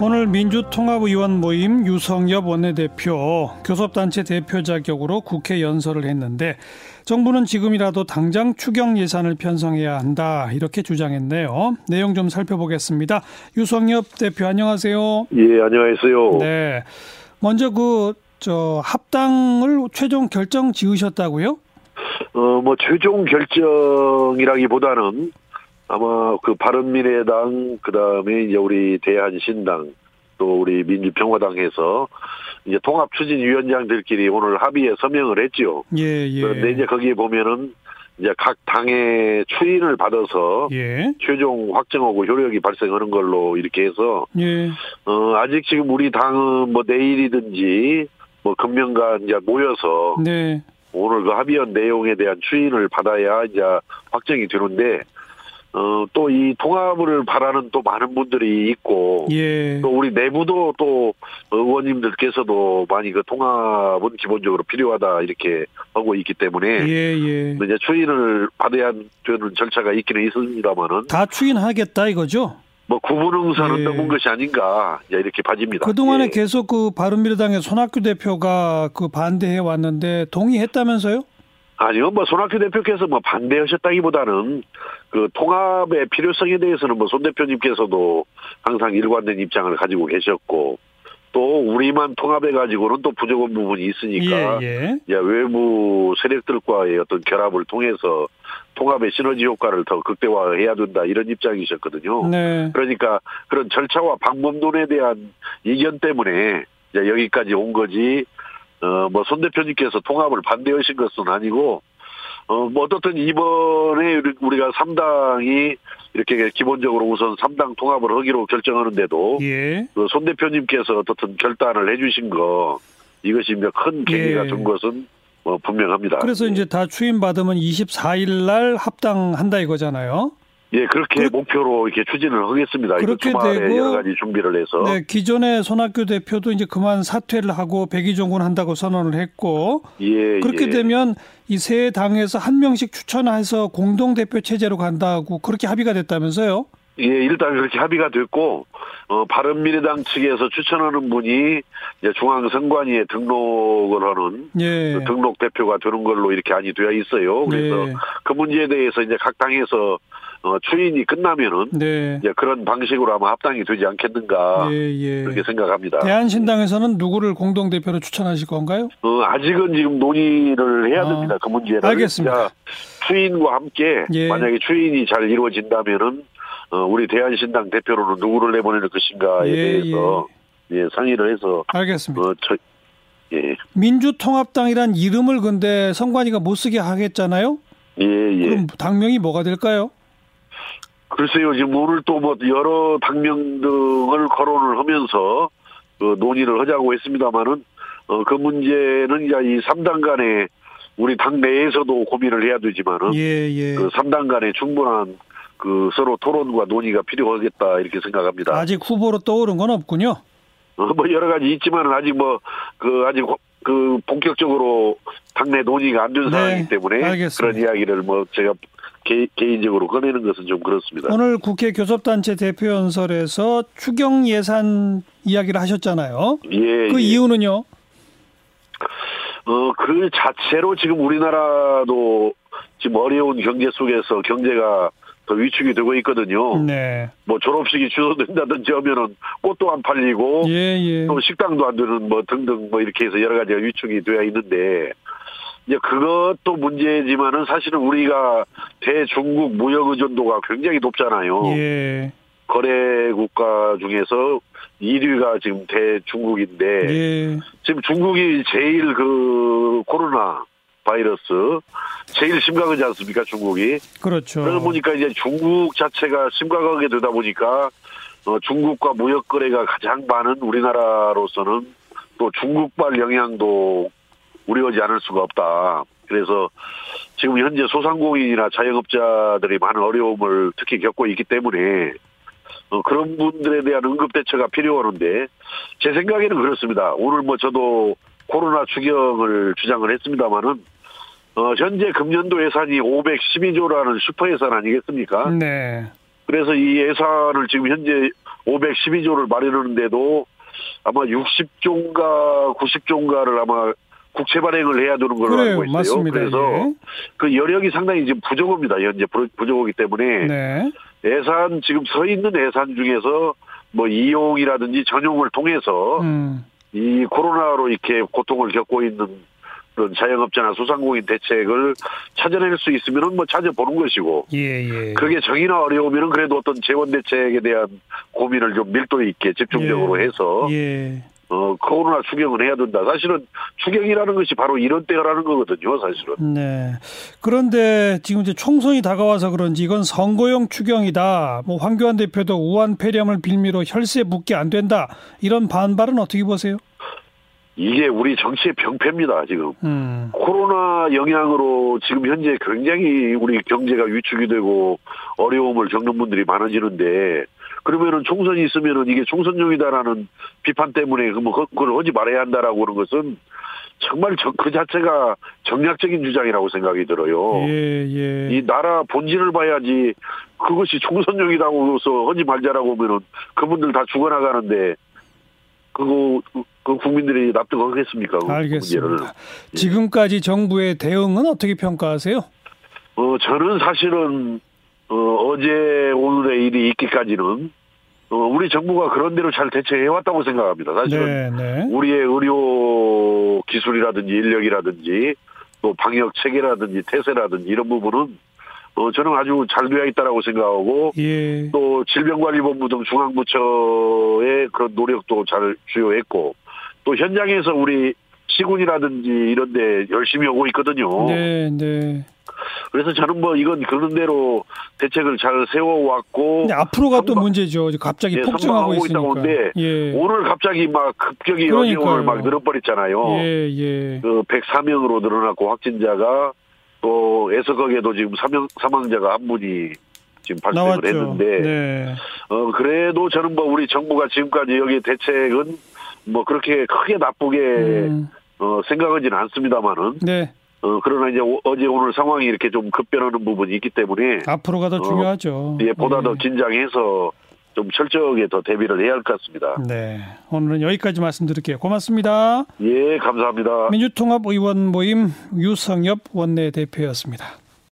오늘 민주통합의원 모임 유성엽 원내대표 교섭단체 대표 자격으로 국회 연설을 했는데 정부는 지금이라도 당장 추경 예산을 편성해야 한다 이렇게 주장했네요. 내용 좀 살펴보겠습니다. 유성엽 대표 안녕하세요. 예, 안녕하세요. 네. 먼저 그 저 합당을 최종 결정 지으셨다고요? 어, 뭐 최종 결정이라기보다는 아마 그 바른미래당 그다음에 이제 우리 대한신당 또 우리 민주평화당에서 이제 통합추진위원장들끼리 오늘 합의에 서명을 했죠. 예, 예. 그런데 이제 거기에 보면은 이제 각 당의 추인을 받아서 예. 최종 확정하고 효력이 발생하는 걸로 이렇게 해서 예. 어 아직 지금 우리 당은 뭐 내일이든지 뭐 금년간 이제 모여서 네. 오늘 그 합의한 내용에 대한 추인을 받아야 이제 확정이 되는데 어 또 이 통합을 바라는 또 많은 분들이 있고 예. 또 우리 내부도 또 의원님들께서도 많이 그 통합은 기본적으로 필요하다 이렇게 하고 있기 때문에 예, 예. 이제 추인을 받아야 되는 절차가 있기는 있습니다만은 다 추인하겠다 이거죠? 뭐 구분응선은 예. 넘은 것이 아닌가 이렇게 봐집니다. 그동안에 예. 계속 그 바른미래당의 손학규 대표가 그 반대해 왔는데 동의했다면서요? 아니요, 뭐 손학규 대표께서 뭐 반대하셨다기보다는 그 통합의 필요성에 대해서는 뭐 손 대표님께서도 항상 일관된 입장을 가지고 계셨고 또 우리만 통합해 가지고는 또 부족한 부분이 있으니까 예, 예. 외부 세력들과의 어떤 결합을 통해서 통합의 시너지 효과를 더 극대화해야 된다 이런 입장이셨거든요. 네. 그러니까 그런 절차와 방법론에 대한 이견 때문에 이제 여기까지 온 거지. 어 뭐 손 대표님께서 통합을 반대하신 것은 아니고 어 뭐 어떻든 이번에 우리- 우리가 3당이 이렇게 기본적으로 우선 3당 통합을 하기로 결정하는데도 예. 그 손 대표님께서 어떻든 결단을 해주신 거 이것이 이제 큰 계기가 예. 된 것은 뭐 분명합니다. 그래서 이제 다 추인 받으면 24일 날 합당한다 이거잖아요. 예 그렇게 그렇- 목표로 이렇게 추진을 하겠습니다. 그렇게 되고 여러 가지 준비를 해서 네, 기존의 손학규 대표도 이제 그만 사퇴를 하고 백의종군 한다고 선언을 했고 예 그렇게 예. 되면 이 세 당에서 한 명씩 추천해서 공동 대표 체제로 간다고 그렇게 합의가 됐다면서요? 예, 일단 그렇게 합의가 됐고, 어, 바른미래당 측에서 추천하는 분이 이제 중앙선관위에 등록을 하는 예. 그 등록 대표가 되는 걸로 이렇게 안이 되어 있어요. 그래서 네. 그 문제에 대해서 이제 각 당에서 어, 추인이 끝나면은 네. 이제 그런 방식으로 아마 합당이 되지 않겠는가 예, 예. 그렇게 생각합니다. 대한신당에서는 누구를 공동 대표로 추천하실 건가요? 어, 아직은 지금 논의를 해야 아, 됩니다. 그 문제를. 알겠습니다. 자, 추인과 함께 예. 만약에 추인이 잘 이루어진다면은 어, 우리 대한신당 대표로는 누구를 내보내는 것인가에 예, 대해서 예, 상의를 해서 알겠습니다. 어, 저, 예, 민주통합당이란 이름을 근데 선관위가 못 쓰게 하겠잖아요? 예, 예. 그럼 당명이 뭐가 될까요? 글쎄요, 지금 오늘 또 뭐 여러 당명 등을 거론을 하면서 그 논의를 하자고 했습니다만은 어, 그 문제는 이제 이 3당 간에 우리 당 내에서도 고민을 해야 되지만은 예, 예. 그 3당 간에 충분한 그 서로 토론과 논의가 필요하겠다 이렇게 생각합니다. 아직 후보로 떠오른 건 없군요. 어, 뭐 여러 가지 있지만은 아직 뭐 그 아직 호- 그 본격적으로 당내 논의가 안된 네, 상황이기 때문에 알겠습니다. 그런 이야기를 뭐 제가 개, 개 인적으로 꺼내는 것은 좀 그렇습니다. 오늘 국회 교섭단체 대표 연설에서 추경 예산 이야기를 하셨잖아요. 예, 그 예. 이유는요? 어, 그 자체로 지금 우리나라도 지금 어려운 경제 속에서 경제가 더 위축이 되고 있거든요. 네. 뭐 졸업식이 취소된다든지 하면은 꽃도 안 팔리고 예, 예. 또 식당도 안 되는 뭐 등등 뭐 이렇게 해서 여러 가지가 위축이 되어 있는데 이제 그것도 문제지만은 사실은 우리가 대중국 무역 의존도가 굉장히 높잖아요. 예. 거래 국가 중에서 1위가 지금 대중국인데 예. 지금 중국이 제일 그 코로나 바이러스 제일 심각하지 않습니까 중국이 그렇죠. 그러다 보니까 이제 중국 자체가 심각하게 되다 보니까 어, 중국과 무역 거래가 가장 많은 우리나라로서는 또 중국발 영향도 우려하지 않을 수가 없다. 그래서 지금 현재 소상공인이나 자영업자들이 많은 어려움을 특히 겪고 있기 때문에 어, 그런 분들에 대한 응급 대처가 필요하는데 제 생각에는 그렇습니다. 오늘 뭐 저도 코로나 추경을 주장을 했습니다마는 어, 현재 금년도 예산이 512조라는 슈퍼 예산 아니겠습니까? 네. 그래서 이 예산을 지금 현재 512조를 마련하는데도 아마 60조인가 90조인가를 아마 국채 발행을 해야 되는 걸로 그래요, 알고 있어요. 맞습니다. 그래서 예. 그 여력이 상당히 지금 부족합니다. 현재 부- 부족하기 때문에 네. 예산 지금 서 있는 예산 중에서 뭐 이용이라든지 전용을 통해서 음. 이 코로나로 이렇게 고통을 겪고 있는 그런 자영업자나 소상공인 대책을 찾아낼 수 있으면은 뭐 찾아보는 것이고 예, 예. 그게 정의나 어려우면은 그래도 어떤 재원 대책에 대한 고민을 좀 밀도 있게 집중적으로 예. 해서 예. 어 코로나 추경을 해야 된다. 사실은 추경이라는 것이 바로 이런 때라는 거거든요. 사실은. 네. 그런데 지금 이제 총선이 다가와서 그런지 이건 선거용 추경이다. 뭐 황교안 대표도 우한 폐렴을 빌미로 혈세 묻게 안 된다. 이런 반발은 어떻게 보세요? 이게 우리 정치의 병폐입니다. 지금 음. 코로나 영향으로 지금 현재 굉장히 우리 경제가 위축이 되고 어려움을 겪는 분들이 많아지는데 총선이 있으면은 이게 총선용이다라는 비판 때문에 그뭐 그걸 하지 말아야 한다라고 하는 것은 정말 저- 그 자체가 정략적인 주장이라고 생각이 들어요. 예, 예. 이 나라 본질을 봐야지 그것이 총선용이라고 해서 하지 말자라고 하면은 그분들 다 죽어나가는데 그거 그- 그 국민들이 납득하겠습니까? 그. 알겠습니다. 지금까지 정부의 대응은 어떻게 평가하세요? 어, 저는 사실은, 어, 제 오늘의 일이 있기까지는, 어, 우리 정부가 그런 대로 잘 대처해왔다고 생각합니다. 사실은, 네, 네. 우리의 의료 기술이라든지 인력이라든지, 또 방역 체계라든지 태세라든지 이런 부분은, 어, 저는 아주 잘 되어 있다라고 생각하고, 예. 또 질병관리본부 등 중앙부처의 그런 노력도 잘 주요했고, 또 현장에서 우리 시군이라든지 이런 데 열심히 오고 있거든요. 네, 네. 그래서 저는 뭐 이건 그런 대로 대책을 잘 세워왔고 근데 앞으로가 또 선거- 문제죠. 갑자기 예, 폭증하고 있으니까. 하는데 예. 오늘 갑자기 막 급격히 어제 그러니까요. 오늘 막 늘어버렸잖아요. 예, 예. 그 104명으로 늘어났고 확진자가 또 애석하게도 지금 사명, 사망자가 한 분이 지금 발생을 나왔죠. 했는데 네. 어 그래도 저는 뭐 우리 정부가 지금까지 여기 대책은 뭐 그렇게 크게 나쁘게 음, 어 생각하지는 않습니다만은 네. 어 그러나 이제 오- 어제 오늘 상황이 이렇게 좀 급변하는 부분이 있기 때문에 앞으로가 더 어, 중요하죠. 예, 보다 예. 더 긴장해서 좀 철저하게 더 대비를 해야 할 것 같습니다. 네. 오늘은 여기까지 말씀드릴게요. 고맙습니다. 예, 감사합니다. 민주통합 의원 모임 유성엽 원내대표였습니다.